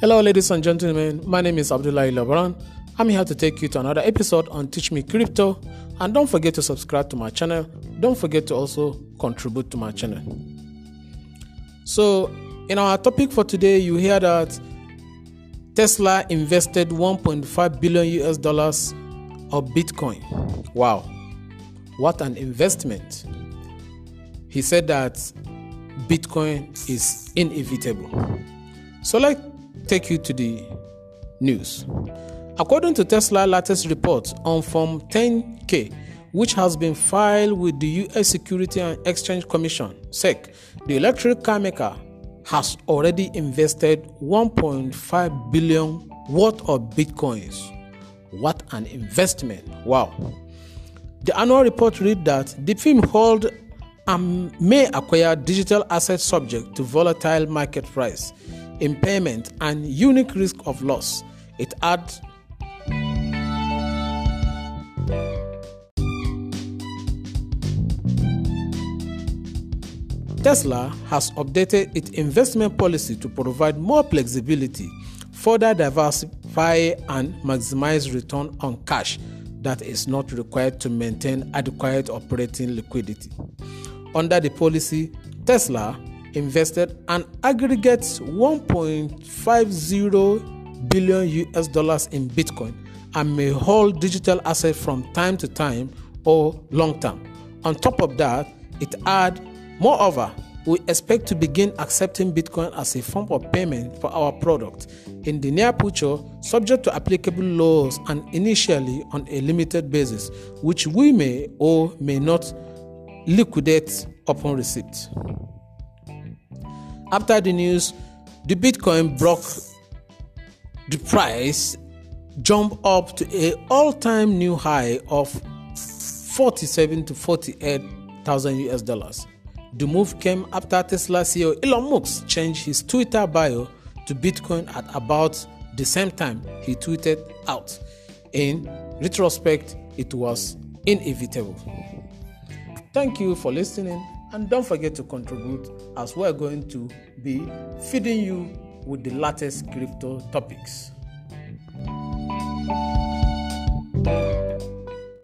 Hello, ladies and gentlemen. My name is Abdullah Labaran. I'm here to take you to another episode on Teach Me Crypto. And don't forget to subscribe to my channel. Don't forget to also contribute to my channel. So, in our topic for today, you hear that Tesla invested 1.5 billion US dollars of Bitcoin. Wow, what an investment! He said that Bitcoin is inevitable. So let's take you to the news. According to Tesla latest report on Form 10K, which has been filed with the US Security and Exchange Commission, SEC, the electric car maker has already invested 1.5 billion worth of bitcoins. What an investment! Wow. The annual report read that the firm hold and may acquire digital assets subject to volatile market price, impairment, and unique risk of loss. It adds Tesla has updated its investment policy to provide more flexibility, further diversify and maximize return on cash that is not required to maintain adequate operating liquidity. Under the policy, Tesla invested an aggregate 1.50 billion US dollars in Bitcoin and may hold digital assets from time to time or long term. On top of that, it add moreover we expect to begin accepting Bitcoin as a form of payment for our product in the near future, subject to applicable laws and initially on a limited basis, which we may or may not liquidate upon receipt. After the news, the Bitcoin broke the price jump up to a all-time new high of 47 to 48,000 US dollars. The move came after Tesla CEO Elon Musk changed his Twitter bio to Bitcoin at about the same time he tweeted out. In retrospect, it was inevitable. Thank you for listening and don't forget to contribute as we're going to be feeding you with the latest crypto topics.